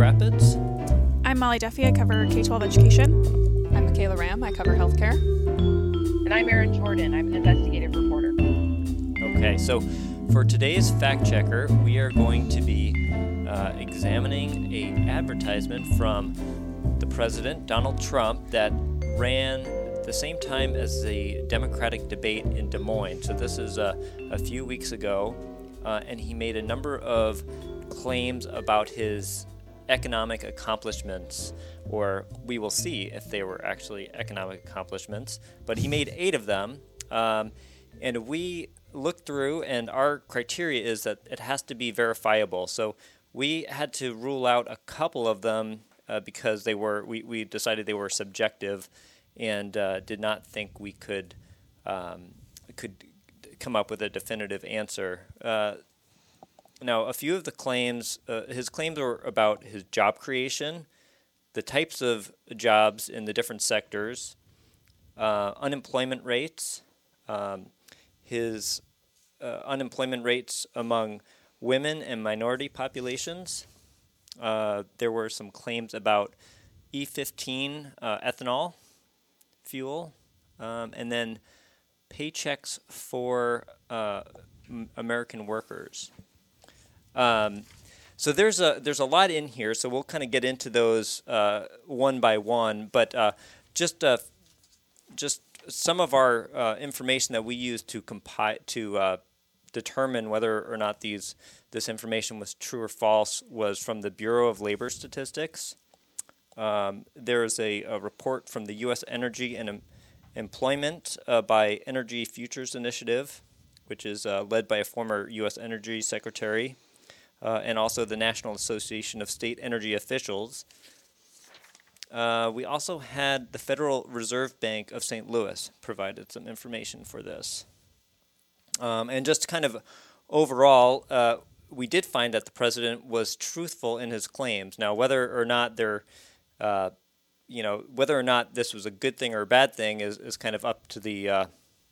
reporter in Cedar Rapids. I'm Molly Duffy. I cover K 12 education. I'm Michaela Ramm. I cover healthcare. And I'm Erin Jordan. I'm an investigative reporter. Okay, so for today's fact checker, we are going to be uh, examining a advertisement from the president, Donald Trump, that ran the same time as the Democratic debate in Des Moines. So this is uh, a few weeks ago, uh, and he made a number of claims about his economic accomplishments, or we will see if they were actually economic accomplishments. But he made eight of them, um, and we looked through, and our criteria is that it has to be verifiable. So we had to rule out a couple of them uh, because they were we, we decided they were subjective, and uh, did not think we could um, could come up with a definitive answer. Uh, now, a few of the claims, uh, his claims were about his job creation, the types of jobs in the different sectors, uh, unemployment rates, um, his uh, unemployment rates among women and minority populations. Uh, there were some claims about E15 uh, ethanol fuel, um, and then paychecks for uh, American workers. Um, so there's a there's a lot in here. So we'll kind of get into those uh, one by one. But uh, just uh, just some of our uh, information that we use to compile to uh, determine whether or not these this information was true or false was from the Bureau of Labor Statistics. Um, there is a, a, report from the U.S. Energy and em- Employment uh, by Energy Futures Initiative, which is led by a former U.S. Energy Secretary uh, and also the National Association of State Energy Officials. Uh, we also had the Federal Reserve Bank of St. Louis provided some information for this. Um, and just kind of overall, uh, we did find that the president was truthful in his claims. Now, whether or not they're, uh, you know, whether or not this was a good thing or a bad thing is, is kind of up to the, uh,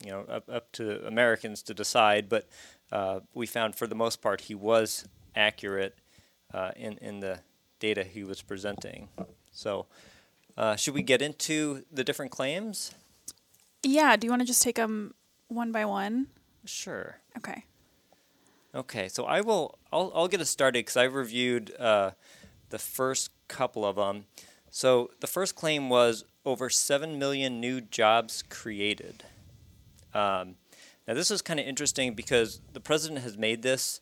you know, up, up to Americans to decide. But uh, we found for the most part he was accurate uh, in in the data he was presenting. So, uh, should we get into the different claims? Yeah. Do you want to just take them one by one? Sure. Okay. Okay. So I will. I'll I'll get us started because I reviewed uh, the first couple of them. So the first claim was over seven million new jobs created. Um, now this is kind of interesting because the president has made this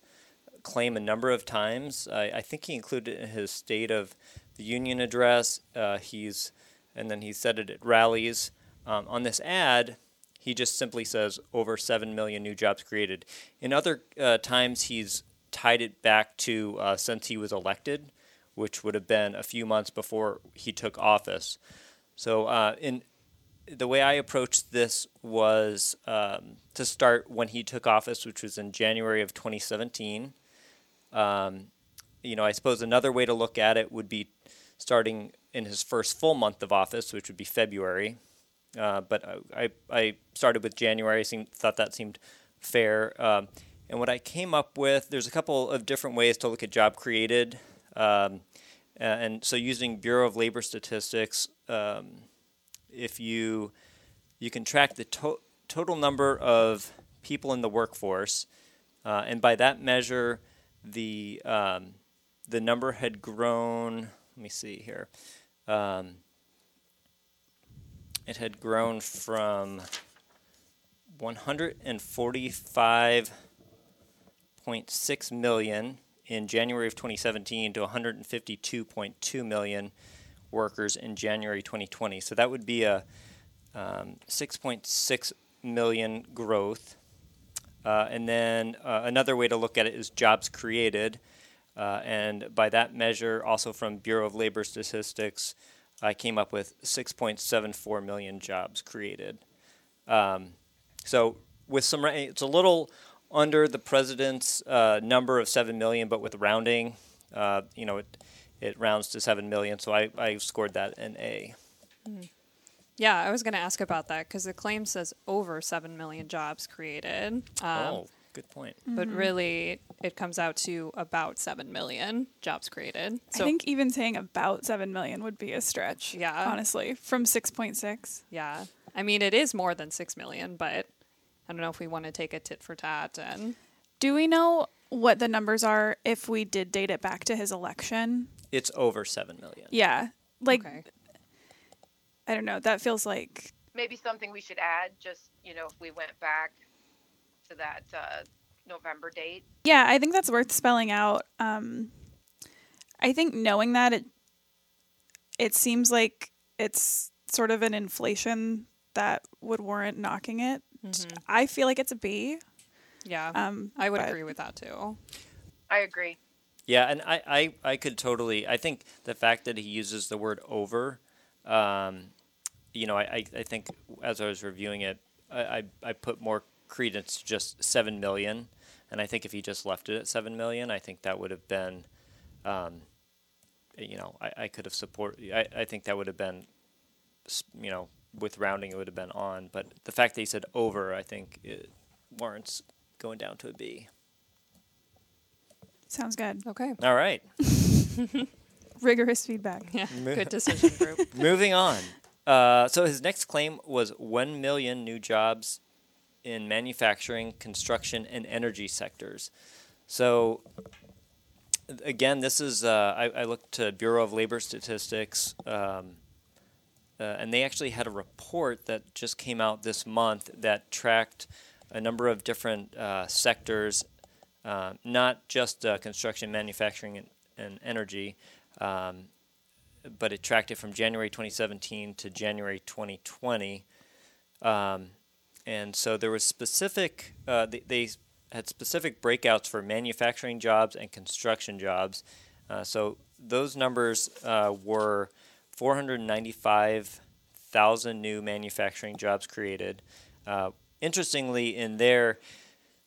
claim a number of times. I, I think he included it in his State of the Union address. Uh, he's and then he said it at rallies. Um, on this ad, he just simply says over seven million new jobs created. In other uh, times, he's tied it back to uh, since he was elected, which would have been a few months before he took office. So uh, in the way I approached this was um, to start when he took office, which was in January of 2017. Um, you know, I suppose another way to look at it would be starting in his first full month of office, which would be February. Uh, but I, I started with January. I thought that seemed fair. Um, and what I came up with, there's a couple of different ways to look at job created. Um, and so using Bureau of Labor Statistics, um, if you you can track the to- total number of people in the workforce, uh, and by that measure, the um, the number had grown. Let me see here. Um, it had grown from 145.6 million in January of 2017 to 152.2 million workers in January 2020. So that would be a um, 6.6 million growth uh, and then uh, another way to look at it is jobs created. Uh, and by that measure, also from Bureau of Labor Statistics, I came up with 6.74 million jobs created. Um, so with some, it's a little under the president's uh, number of 7 million, but with rounding, uh, you know, it, it rounds to 7 million. So I, I scored that an A. Mm-hmm. Yeah, I was going to ask about that because the claim says over 7 million jobs created. Um, oh, Good point. But Mm-hmm. really, it comes out to about 7 million jobs created. I think even saying about 7 million would be a stretch. Yeah. Honestly, from 6.6. yeah. I mean, it is more than 6 million, but I don't know if we want to take a tit for tat and Do we know what the numbers are if we did date it back to his election? It's over seven million. Yeah. Like, okay. I don't know. That feels like, Maybe something we should add, just, you know, if we went back to that uh, November date. yeah, I think that's worth spelling out. Um, I think knowing that it, it seems like it's sort of an inflation that would warrant knocking it. I feel like it's a B. Yeah. Um, I would but- agree with that too. I agree. Yeah, and I, I, I could totally. I think the fact that he uses the word over, um, you know, I, I, I think as I was reviewing it, I, I, I put more credence to just seven million, and I think if he just left it at seven million, I think that would have been, um, you know, I, I could have support. I, I think that would have been, you know, with rounding it would have been on, but the fact that he said over, I think it warrants going down to a B. Sounds good. Okay. All right. Rigorous feedback. Yeah. Good decision group. Moving on. Uh, so his next claim was 1 million new jobs in manufacturing, construction, and energy sectors. So, again, this is, uh, I, I looked to Bureau of Labor Statistics, um, uh, and they actually had a report that just came out this month that tracked a number of different uh, sectors, uh, not just uh, construction, manufacturing, and, and energy. Um, but it tracked it from January 2017 to January 2020. Um, and so there was specific, uh, they, they had specific breakouts for manufacturing jobs and construction jobs. Uh, so those numbers uh, were 495,000 new manufacturing jobs created. Uh, interestingly, in there,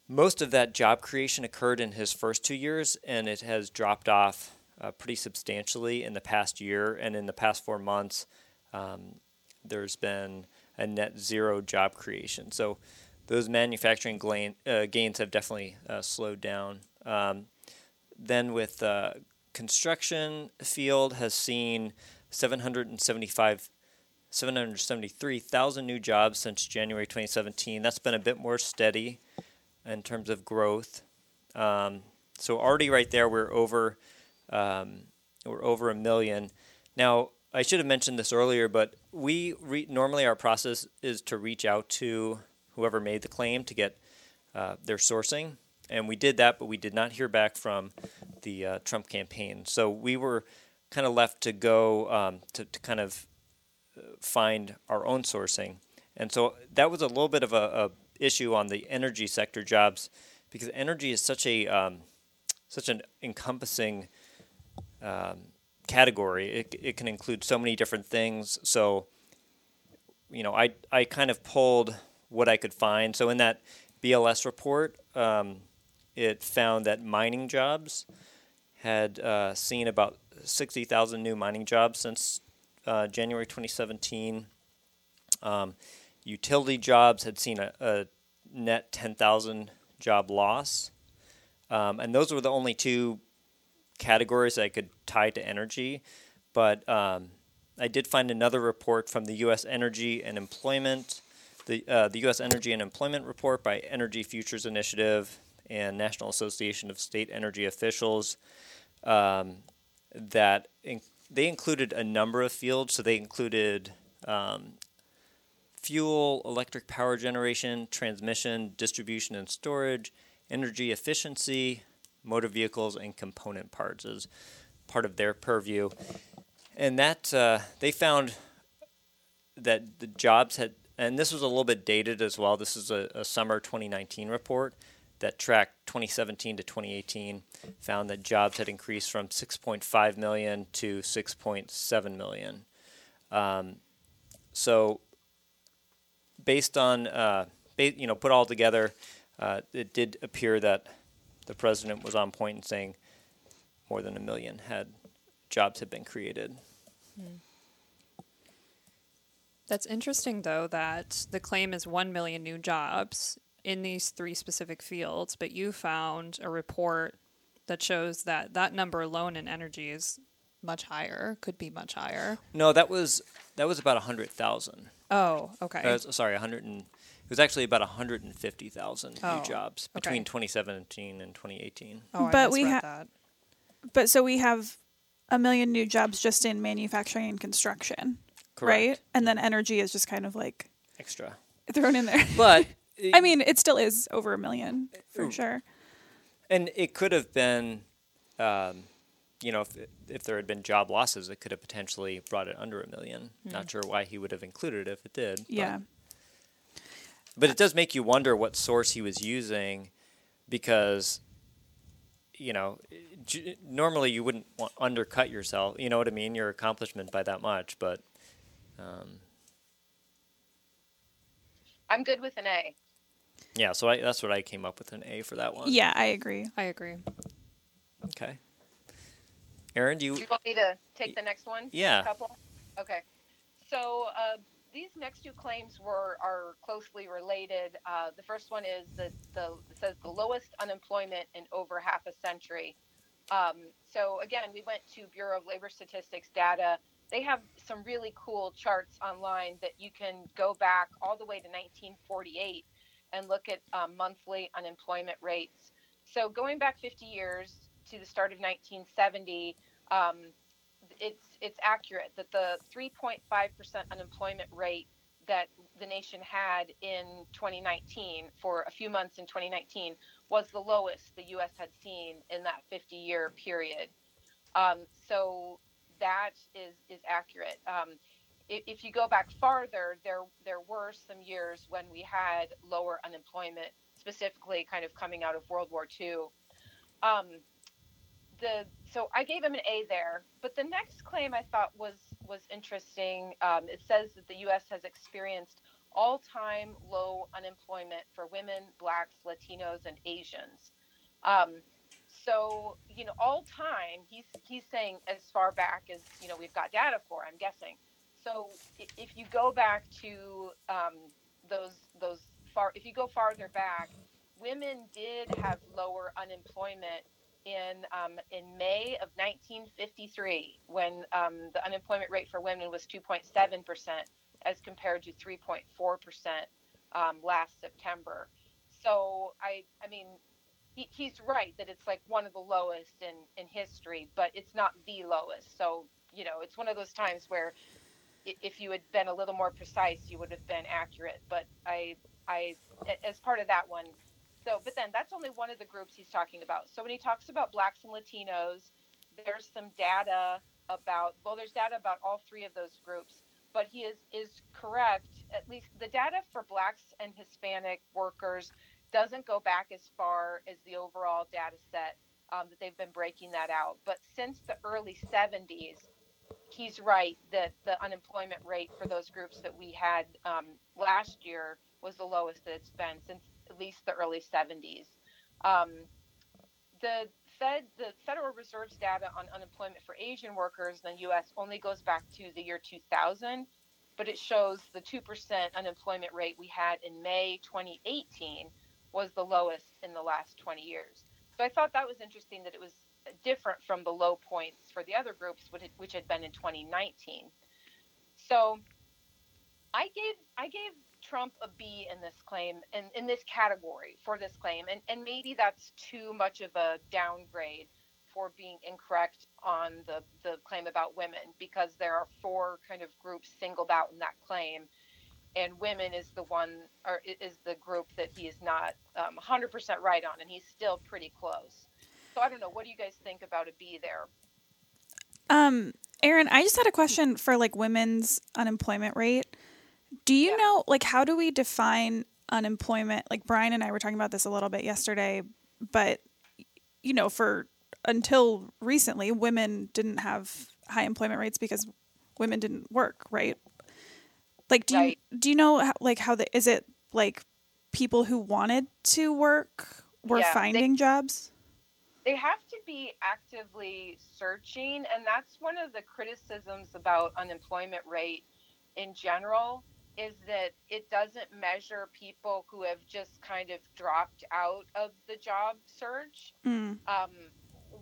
most of that job creation occurred in his first two years, and it has dropped off uh, pretty substantially in the past year. And in the past four months, um, there's been a net zero job creation. So those manufacturing gla- uh, gains have definitely uh, slowed down. Um, then with uh, construction field has seen 775 773,000 new jobs since January 2017. That's been a bit more steady in terms of growth. Um, so already right there, we're over um, we're over a million. Now I should have mentioned this earlier, but we re- normally our process is to reach out to whoever made the claim to get uh, their sourcing, and we did that, but we did not hear back from the uh, Trump campaign. So we were kind of left to go um, to, to kind of uh, find our own sourcing, and so that was a little bit of a, a issue on the energy sector jobs because energy is such a um, such an encompassing um, category. It, it can include so many different things. So, you know, I, I kind of pulled what I could find. So in that BLS report, um, it found that mining jobs had uh, seen about 60,000 new mining jobs since uh, January 2017. Um, utility jobs had seen a, a net 10,000 job loss. Um, and those were the only two categories I could tie to energy. But um, I did find another report from the U.S. Energy and Employment, the uh, the U.S. Energy and Employment Report by Energy Futures Initiative and National Association of State Energy Officials, um, that in- they included a number of fields. So they included um, fuel, electric power generation, transmission, distribution and storage, energy efficiency, motor vehicles, and component parts as part of their purview. And that uh, they found that the jobs had, and this was a little bit dated as well. This is a, a summer 2019 report that tracked 2017 to 2018, found that jobs had increased from 6.5 million to 6.7 million. Um, so, based on, uh, ba- you know, put all together, uh, it did appear that the president was on point in saying more than a million had jobs had been created. That's interesting, though, that the claim is 1 million new jobs in these three specific fields, but you found a report that shows that that number alone in energy is much higher, could be much higher. No, that was that was about a hundred thousand. Oh, okay. Uh, sorry, a hundred and it was actually about hundred and fifty thousand Oh, new jobs okay. between 2017 and 2018. oh, I but we misread ha- that. But so we have a million new jobs just in manufacturing and construction, right? Correct. And then energy is just kind of like Extra, thrown in there. but I mean, it still is over a million for Ooh. sure. and it could have been, um, you know, if if there had been job losses, it could have potentially brought it under a million. Not sure why he would have included it if it did. Yeah. But it does make you wonder what source he was using because, you know, j- normally you wouldn't want undercut yourself, you know what I mean, your accomplishment by that much. But um, I'm good with an A. yeah, so I, that's what I came up with an A for that one. Yeah, I agree. I agree. Okay. Erin, do you? Do you want me to take the next one? Yeah. Couple. Okay. So uh, these next two claims were are closely related. Uh, the first one is the it says the lowest unemployment in over half a century. Um, so again, we went to Bureau of Labor Statistics data. They have some really cool charts online that you can go back all the way to 1948 and look at um, monthly unemployment rates. So going back 50 years to the start of 1970, um, it's it's accurate that the 3.5% unemployment rate that the nation had in 2019 for a few months in 2019 was the lowest the U.S. had seen in that 50-year period. Um, so that is is accurate. Um, if, if you go back farther, there there were some years when we had lower unemployment, specifically kind of coming out of World War II. Um, the so I gave him an A there, but the next claim I thought was was interesting. Um, it says that the U.S. has experienced all-time low unemployment for women, blacks, Latinos, and Asians. Um, so you know, all time he's he's saying as far back as you know we've got data for. I'm guessing. So if you go back to um, those those far, if you go farther back, women did have lower unemployment in um, in May of 1953 when um, the unemployment rate for women was 2.7 percent as compared to 3.4 percent um, last September. So I I mean he, he's right that it's like one of the lowest in in history, but it's not the lowest. So you know it's one of those times where if you had been a little more precise, you would have been accurate. But I I as part of that one so, but then that's only one of the groups he's talking about. So when he talks about blacks and Latinos, there's some data about well, there's data about all three of those groups. But he is is correct. At least the data for blacks and Hispanic workers doesn't go back as far as the overall data set um, that they've been breaking that out. But since the early 70s, he's right that the unemployment rate for those groups that we had um, last year was the lowest that it's been since least the early 70s. Um, the Fed, the Federal Reserve's data on unemployment for Asian workers in the U.S. only goes back to the year 2000, but it shows the 2% unemployment rate we had in May 2018 was the lowest in the last 20 years. So I thought that was interesting that it was different from the low points for the other groups, which had, been in 2019. So I gave I gave Trump a B in this claim and in this category for this claim, and and maybe that's too much of a downgrade for being incorrect on the the claim about women because there are four kind of groups singled out in that claim, and women is the one or is the group that he is not um, 100% right on, and he's still pretty close. So I don't know. What do you guys think about a B there? Um, Erin, I just had a question for like women's unemployment rate. Do you Yeah. know like how do we define unemployment? Like Brian and I were talking about this a little bit yesterday, but you know, for until recently, women didn't have high employment rates because women didn't work, right? Like, do Right. you do you know how, like how the is it like people who wanted to work were Yeah, they- finding jobs? they have to be actively searching and that's one of the criticisms about unemployment rate in general is that it doesn't measure people who have just kind of dropped out of the job search. Mm. Um,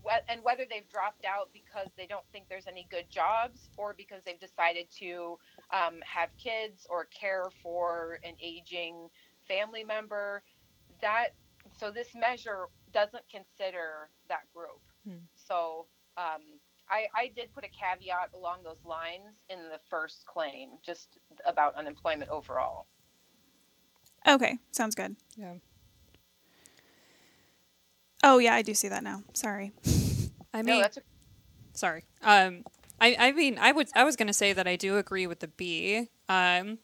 wh- and whether they've dropped out because they don't think there's any good jobs or because they've decided to um, have kids or care for an aging family member that so this measure doesn't consider that group Hmm. so um, I, I did put a caveat along those lines in the first claim just about unemployment overall Okay, sounds good. Yeah. Oh yeah, I do see that now. Sorry. I no mean, that's a, sorry. Um, I, I mean, I would, I was going to say that I do agree with the B. Um,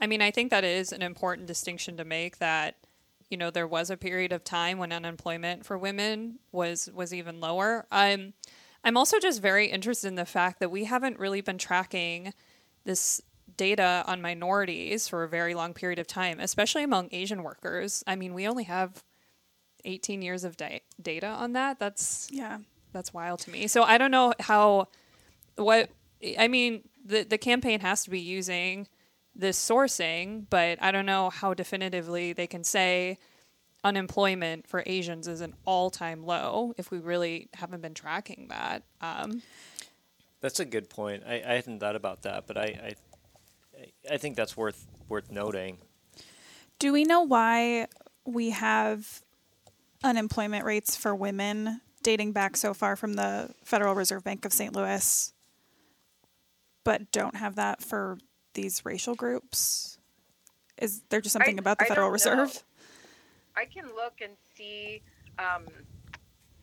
I mean, I think that is an important distinction to make. That you know, there was a period of time when unemployment for women was was even lower. Um, I'm also just very interested in the fact that we haven't really been tracking this data on minorities for a very long period of time, especially among Asian workers. I mean, we only have 18 years of da- data on that. That's Yeah. that's wild to me. So I don't know how what I mean the the campaign has to be using this sourcing, but I don't know how definitively they can say unemployment for Asians is an all-time low if we really haven't been tracking that. Um, That's a good point. I, I hadn't thought about that, but I, I I think that's worth worth noting. Do we know why we have unemployment rates for women dating back so far from the Federal Reserve Bank of St. Louis, but don't have that for these racial groups? Is there just something I- about the I Federal don't know. I can look and see. Um,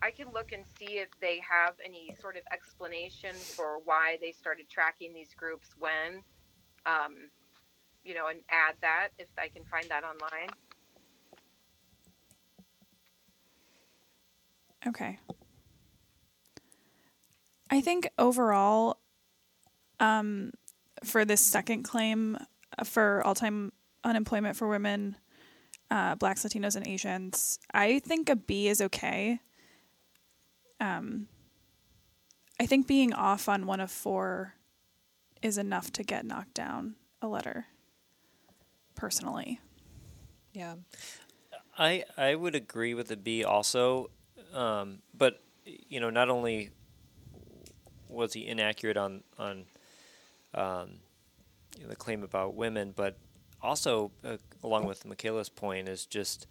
I can look and see if they have any sort of explanation for why they started tracking these groups when, um, you know, and add that if I can find that online. Okay. I think overall, um, for this second claim uh, for all time unemployment for women, uh, blacks, Latinos, and Asians, I think a B is okay. Um, I think being off on one of four is enough to get knocked down a letter, personally. yeah. I I would agree with the B also, um, but you know, not only was he inaccurate on on um, you know, the claim about women, but also uh, along with Michaela's point is just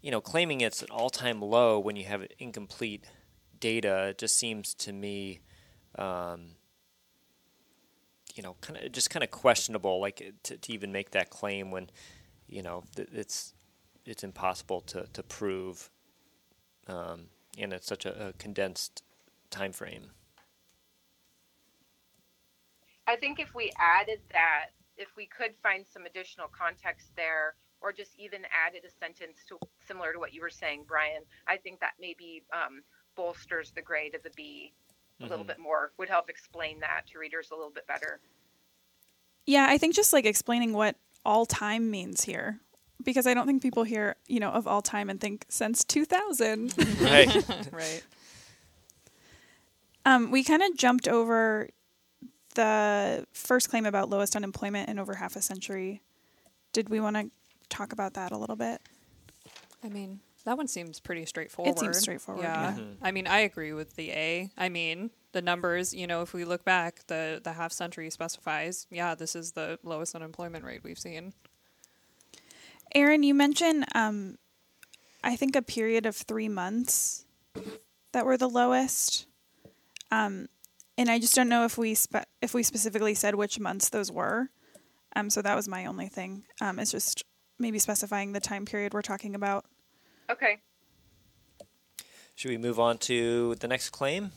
you know claiming it's an all time low when you have incomplete data. Just seems to me. Um, you know, kind of just kind of questionable, like to, to even make that claim when, you know, th- it's it's impossible to, to prove um, and it's such a, a condensed time frame. I think if we added that, if we could find some additional context there, or just even added a sentence to similar to what you were saying, Brian, I think that maybe um, bolsters the grade of the B a little Mhm. bit more. Would help explain that to readers a little bit better. Yeah, I think just like explaining what all time means here. Because I don't think people hear, you know, of all time and think since 2000. Right. right. um, we kind of jumped over the first claim about lowest unemployment in over half a century. Did we want to talk about that a little bit? I mean, that one seems pretty straightforward. It seems straightforward, Yeah. yeah. I mean, I agree with the A. I mean, the numbers, you know, if we look back, the the half century specifies, yeah, this is the lowest unemployment rate we've seen. Erin, you mentioned, um, I think, a period of three months that were the lowest. Um, and I just don't know if we spe- if we specifically said which months those were. Um, so that was my only thing. Um, it's just maybe specifying the time period we're talking about. Okay. Should we move on to the next claim?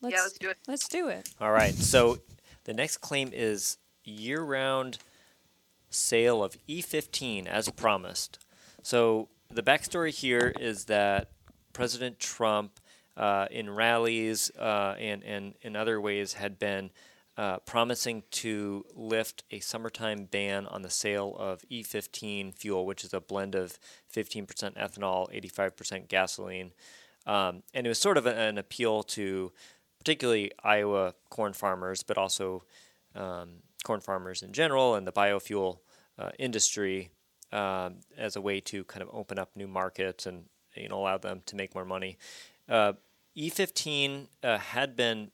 Let's, let's do it. Let's do it. All right. So the next claim is year round sale of E15 as promised. So the backstory here is that President Trump, uh, in rallies uh, and, and in other ways, had been uh, promising to lift a summertime ban on the sale of E15 fuel, which is a blend of 15% ethanol, 85% gasoline. Um, and it was sort of an appeal to particularly Iowa corn farmers, but also um, corn farmers in general and the biofuel uh, industry um, as a way to kind of open up new markets and you know allow them to make more money. Uh, E15 uh, had been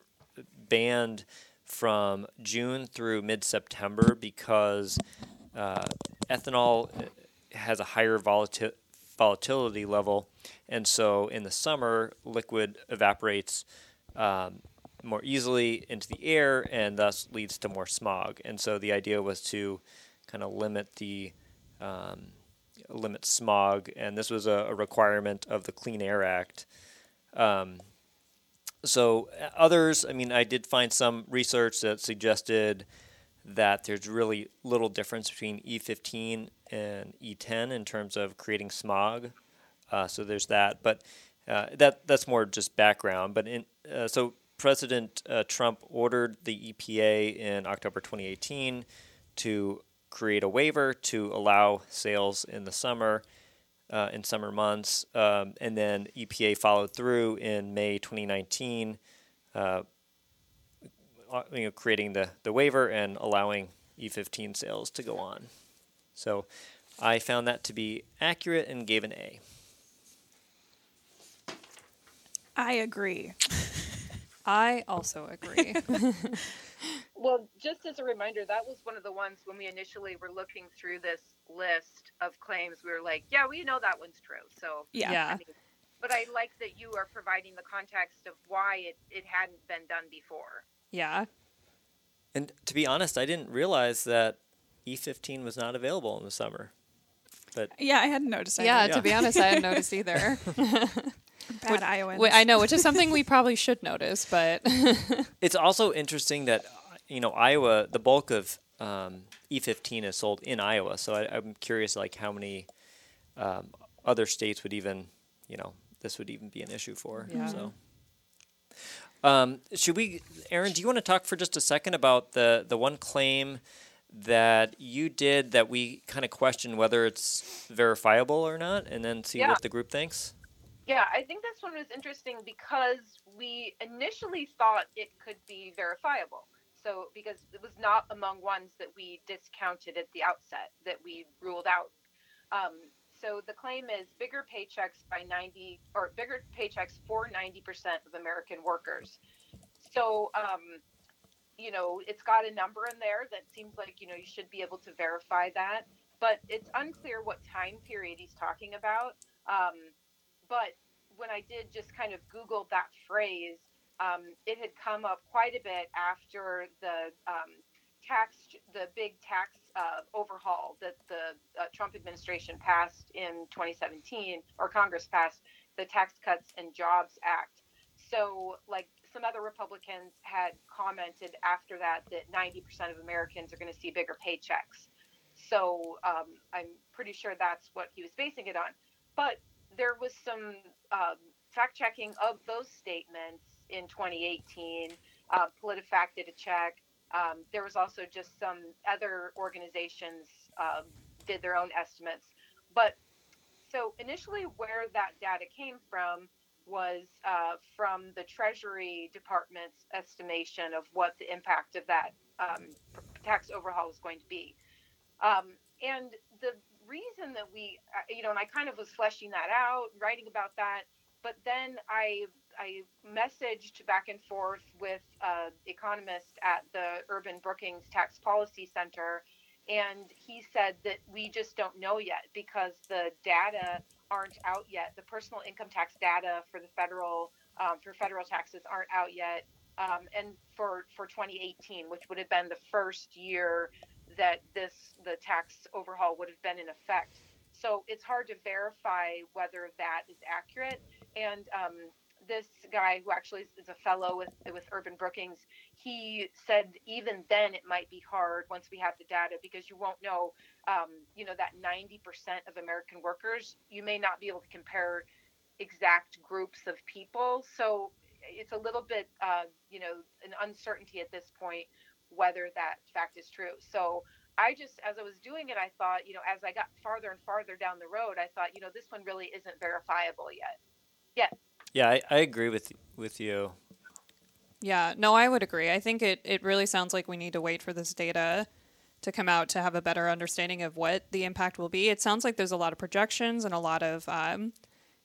banned from June through mid September because uh, ethanol uh, has a higher volati- volatility level, and so in the summer, liquid evaporates um, more easily into the air and thus leads to more smog. And so the idea was to kind of limit the um, limit smog, and this was a, a, requirement of the Clean Air Act. Um, so uh, others, I mean, I did find some research that suggested that there's really little difference between E15 and E10 in terms of creating smog. Uh, so there's that, but uh, that that's more just background. But in uh, so President uh, Trump ordered the EPA in October 2018 to create a waiver to allow sales in the summer, uh, in summer months, um, and then EPA followed through in May 2019, uh, uh, you know, creating the, the waiver and allowing E15 sales to go on. So I found that to be accurate and gave an A. I agree. I also agree. well, just as a reminder, that was one of the ones when we initially were looking through this list of claims, we were like, yeah, we know that one's true. So, yeah. yeah. I mean, but I like that you are providing the context of why it, it hadn't been done before. Yeah. And to be honest, I didn't realize that E15 was not available in the summer. But yeah, I hadn't noticed. Yeah, yeah, to be honest, I hadn't noticed either. Bad which, Iowans. I know, which is something we probably should notice, but it's also interesting that you know Iowa, the bulk of um, E15 is sold in Iowa. So I, am curious, like how many um, other states would even, you know, this would even be an issue for. Yeah. So. Um, should we, Erin? Do you want to talk for just a second about the the one claim that you did that we kind of question whether it's verifiable or not, and then see yeah. what the group thinks? Yeah, I think this one was interesting because we initially thought it could be verifiable. So, because it was not among ones that we discounted at the outset, that we ruled out. Um, so the claim is bigger paychecks by 90 or bigger paychecks for 90% of American workers. So, um, you know, it's got a number in there that seems like, you know, you should be able to verify that. But it's unclear what time period he's talking about. Um, but when I did just kind of Google that phrase, um, it had come up quite a bit after the um, tax, the big tax uh, overhaul that the uh, Trump administration passed in 2017, or Congress passed the Tax Cuts and Jobs Act. So, like some other Republicans had commented after that, that 90% of Americans are going to see bigger paychecks. So, um, I'm pretty sure that's what he was basing it on. But there was some um, fact checking of those statements in 2018. Uh, PolitiFact did a check. Um, there was also just some other organizations uh, did their own estimates. But so initially, where that data came from was uh, from the Treasury Department's estimation of what the impact of that um, tax overhaul was going to be. Um, and the reason that we, uh, you know, and I kind of was fleshing that out, writing about that. But then I I messaged back and forth with uh, economist at the Urban Brookings Tax Policy Center, and he said that we just don't know yet because the data aren't out yet. The personal income tax data for the federal um, for federal taxes aren't out yet, um, and for for 2018, which would have been the first year that this the tax overhaul would have been in effect. So it's hard to verify whether that is accurate. And um, this guy, who actually is a fellow with with Urban Brookings, he said even then it might be hard once we have the data because you won't know, um, you know, that 90% of American workers, you may not be able to compare exact groups of people. So it's a little bit, uh, you know, an uncertainty at this point whether that fact is true. So I just, as I was doing it, I thought, you know, as I got farther and farther down the road, I thought, you know, this one really isn't verifiable yet. Yet. Yeah, I, I agree with with you. Yeah, no, I would agree. I think it, it really sounds like we need to wait for this data to come out to have a better understanding of what the impact will be. It sounds like there's a lot of projections and a lot of, um,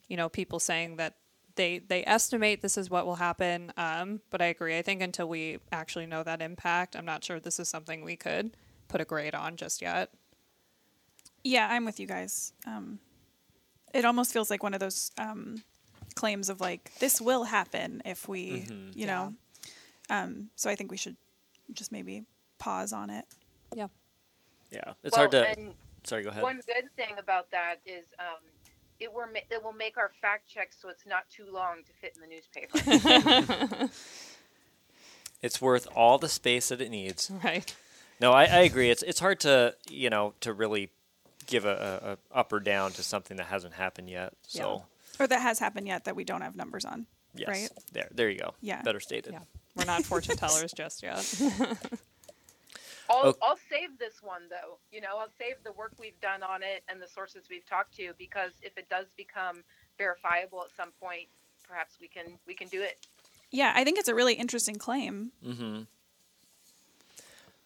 you know, people saying that they they estimate this is what will happen. Um, but I agree. I think until we actually know that impact, I'm not sure this is something we could put a grade on just yet. Yeah, I'm with you guys. Um, it almost feels like one of those um, claims of like this will happen if we, Mm-hmm. you know. Um, so I think we should just maybe pause on it. Yeah. Yeah, it's well, hard to. Sorry, go ahead. one good thing about that is um, it, will ma- it will make our fact checks so it's not too long to fit in the newspaper. It's worth all the space that it needs. Right. No, I, I agree. It's it's hard to you know to really give a, a, a up or down to something that hasn't happened yet. So Or that has happened yet that we don't have numbers on. yes, Right? there there you go. Yeah. better stated. Yeah. We're not fortune tellers just yet. I'll, Okay. I'll save this one though. You know, I'll save the work we've done on it and the sources we've talked to because if it does become verifiable at some point, perhaps we can we can do it. Yeah, I think it's a really interesting claim. Mm-hmm.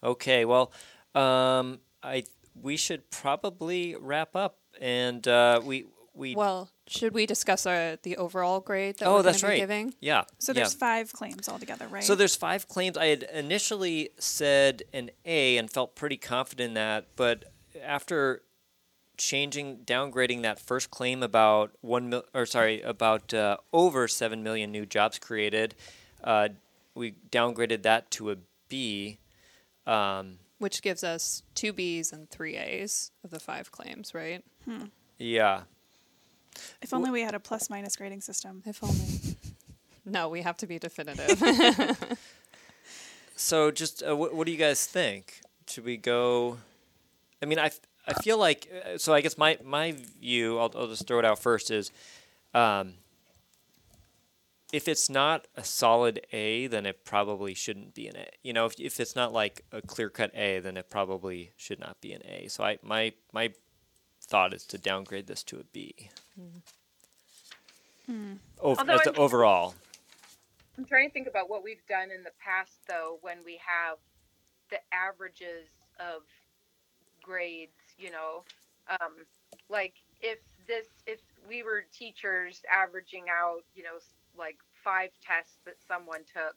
Okay, well, um, I we should probably wrap up, and uh, we we. well, should we discuss uh, the overall grade that oh, we're that's gonna be right. giving? Yeah. So yeah. there's five claims altogether, right? So there's five claims. I had initially said an A and felt pretty confident in that, but after changing, downgrading that first claim about one mil, or sorry, about uh, over seven million new jobs created, uh, we downgraded that to a B. Um, Which gives us two Bs and three As of the five claims, right? yeah. If only we had a plus minus grading system. If only. no, we have to be definitive. So, just uh, what, what do you guys think? Should we go? I mean, I, f- I feel like uh, so. I guess my my view. I'll, I'll just throw it out first. Is um, if it's not a solid A, then it probably shouldn't be an A. You know, if, if it's not like a clear cut A, then it probably should not be an A. So I my my thought is to downgrade this to a B. Over, Although as I'm- overall. I'm trying to think about what we've done in the past though when we have the averages of grades, you know. Um, like if this if we were teachers averaging out, you know, like five tests that someone took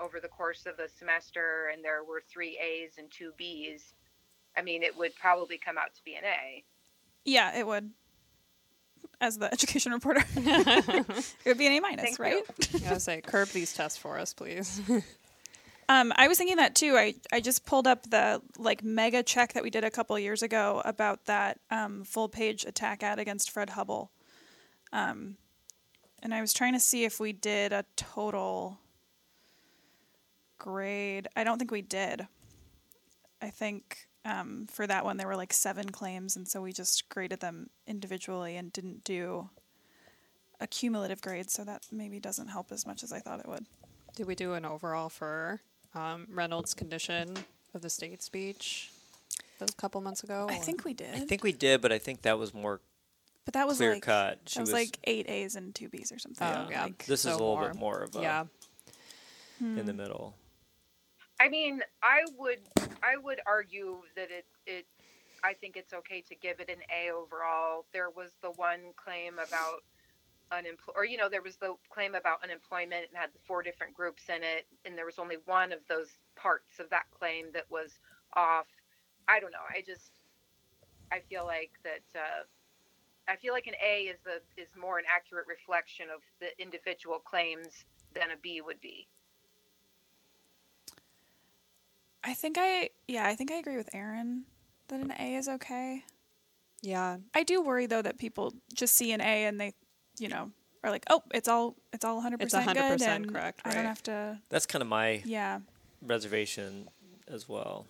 over the course of the semester and there were 3 A's and 2 B's, I mean, it would probably come out to be an A. Yeah, it would. As the education reporter, it would be an A minus, Thank you. right? I gotta say, curb these tests for us, please. Um, I was thinking that too. I, I just pulled up the like mega check that we did a couple years ago about that um, full page attack ad against Fred Hubbell. Um, and I was trying to see if we did a total grade. I don't think we did. I think um, for that one there were like seven claims, and so we just graded them individually and didn't do a cumulative grade. So that maybe doesn't help as much as I thought it would. Did we do an overall for um, Reynolds' condition of the state speech a couple months ago? I or- think we did. I think we did, but I think that was more But that was clear like cut. She that was, like eight A's and two B's or something. Oh, yeah. Like, This is a little more. bit more of a yeah. in the middle. I mean, I would I would argue that it it I think it's okay to give it an A overall. There was the one claim about unemployment, or you know, there was the claim about unemployment and had four different groups in it, and there was only one of those parts of that claim that was off. I don't know. I just I feel like that. Uh, I feel like an A is the is more an accurate reflection of the individual claims than a B would be. I think I yeah, I think I agree with Erin that an A is okay. Yeah. I do worry though that people just see an A and they, you know, are like, oh, it's all it's all 100% It's good 100% and correct, I don't have to. That's kind of my Yeah, reservation as well.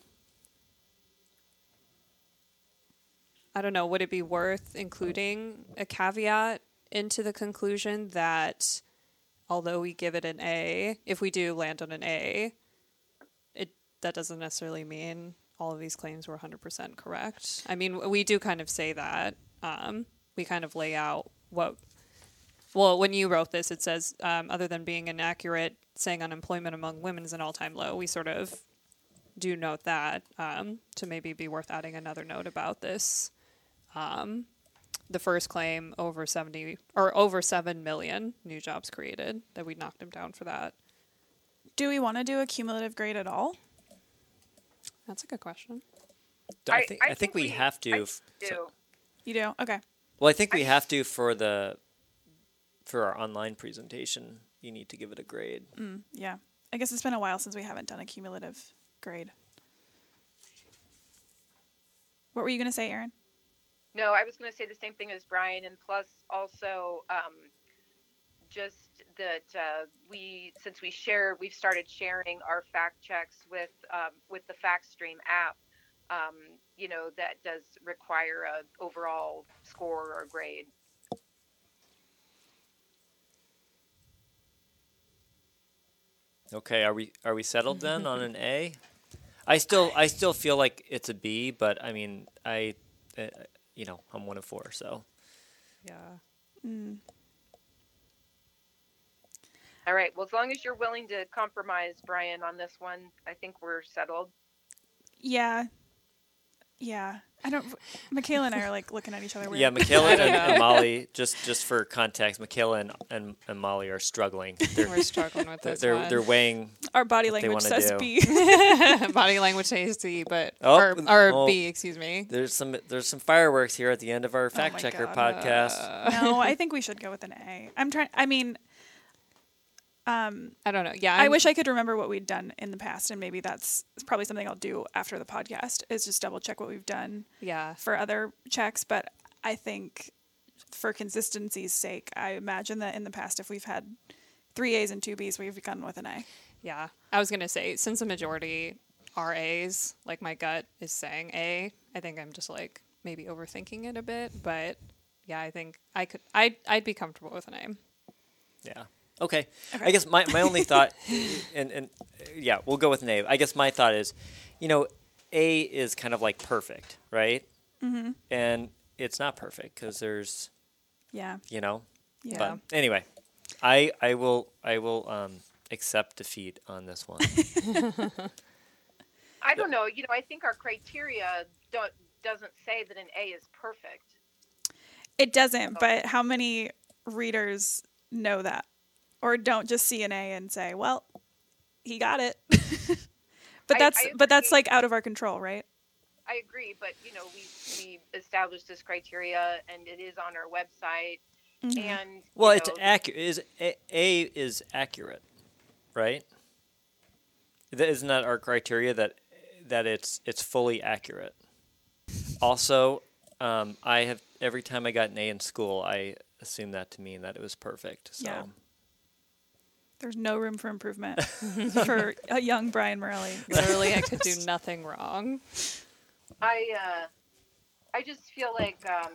I don't know. Would it be worth including a caveat into the conclusion that although we give it an A, if we do land on an A, it that doesn't necessarily mean all of these claims were 100% correct. I mean, we do kind of say that. Um, we kind of lay out what. Well, when you wrote this, it says um, other than being inaccurate, saying unemployment among women is an all-time low, we sort of do note that um, to maybe be worth adding another note about this. Um, the first claim over 70 or over 7 million new jobs created that we knocked him down for that. Do we want to do a cumulative grade at all? That's a good question. I, I- think I I think think we we- have to. I f- do. so- You do? Okay. well, I think we have to for the for our online presentation. You need to give it a grade. Mm, yeah. I guess it's been a while since we haven't done a cumulative grade. What were you going to say, Erin? No, I was going to say the same thing as Brian, and plus also um, just that uh, we, since we share, we've started sharing our fact checks with um, with the FactStream app. Um, you know that does require a overall score or grade. Okay, are we are we settled then on an A? I still I still feel like it's a B, but I mean I, uh, you know I'm one of four, so Yeah. Mm, All right. Well, as long as you're willing to compromise, Brian, on this one, I think we're settled. yeah. Yeah. I don't. Michaela and I are like looking at each other weird. yeah. Michaela and, and Molly, just just for context, Michaela and, and, and Molly are struggling. They're We're struggling with this they're, one. they're weighing. Our body what language wanna says do. B. Body language says C, but Oh, or, or oh. B, excuse me. There's some there's some fireworks here at the end of our oh fact Oh checker God. podcast. no, I think we should go with an A. I'm trying. I mean, um, I don't know. Yeah, i I'm- wish I could remember what we'd done in the past, and maybe that's probably something I'll do after the podcast. Is just double check what we've done Yeah, for other checks. But I think for consistency's sake, I imagine that in the past, if we've had three A's and two B's, we've gone with an A. yeah. I was gonna say since the majority are A's, like my gut is saying A. I think I'm just like maybe overthinking it a bit, but yeah, I think I could. I'd I'd be comfortable with an A. Yeah. Okay. Okay. I guess my, my only thought, and, and yeah, we'll go with an I guess my thought is, you know, A is kind of like perfect, right? Mm-hmm. And it's not perfect because there's, Yeah. you know, Yeah. but anyway, I I will I will um, accept defeat on this one. I don't know. You know, I think our criteria don't, doesn't say that an A is perfect. It doesn't, but how many readers know that? Or don't just see an A and say, well, he got it. but that's I but that's like out of our control, right? I agree, but you know, we we established this criteria, and it is on our website. And well, it's accurate. Is a, a is accurate, right? That isn't that our criteria that that it's it's fully accurate. Also, um, I have every time I got an A in school, I assumed that to mean that it was perfect. So Yeah. There's no room for improvement for a young Brian Morelli. Literally, I could do nothing wrong. I uh, I just feel like um,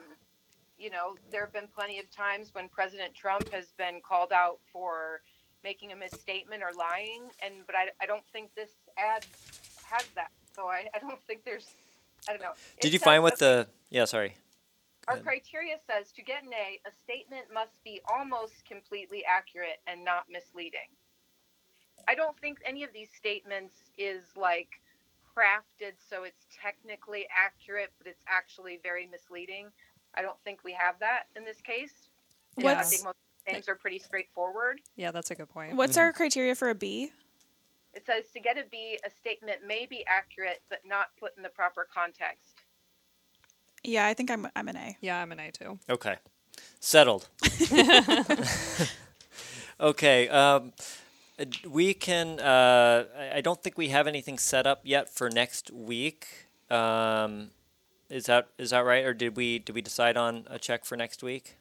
you know there have been plenty of times when President Trump has been called out for making a misstatement or lying, and but I, I don't think this ad has that. So I, I don't think there's I don't know. It did you find what the? Yeah, sorry. Our ahead. criteria says to get an A, a statement must be almost completely accurate and not misleading. I don't think any of these statements is like crafted so it's technically accurate, but it's actually very misleading. I don't think we have that in this case. Yeah, I think most things are pretty straightforward. Yeah, that's a good point. what's mm-hmm. our criteria for a B? It says to get a B, a statement may be accurate but not put in the proper context. Yeah, I think I'm I'm an A. Yeah, I'm an A too. Okay, settled. okay, um, we can. Uh, I- I don't think we have anything set up yet for next week. Um, is that is that right, or did we did we decide on a check for next week,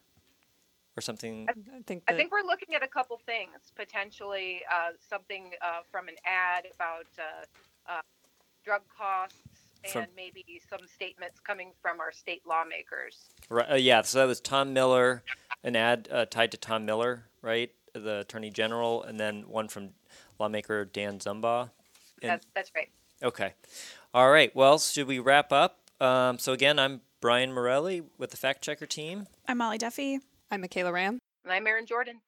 or something? I think. I think we're looking at a couple things potentially uh, something uh, from an ad about uh, uh, drug costs and From- maybe some statements coming from our state lawmakers. Right, uh, yeah, so that was Tom Miller, an ad uh, tied to Tom Miller, right, the Attorney General, and then one from lawmaker Dan Zumbach. And- That's, that's right. Okay. All right. Well, should we wrap up? Um, so again, I'm Brian Morelli with the Fact Checker team, I'm Molly Duffy. I'm Michaela Ramm. And I'm Erin Jordan.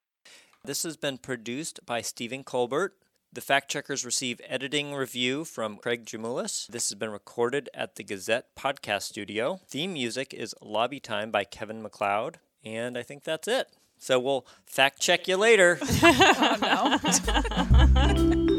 This has been produced by Stephen Colbert. The fact checkers receive editing review from Craig Jamulis. This has been recorded at the Gazette Podcast Studio. Theme music is Lobby Time by Kevin MacLeod. And I think that's it. So we'll fact check you later. Oh no.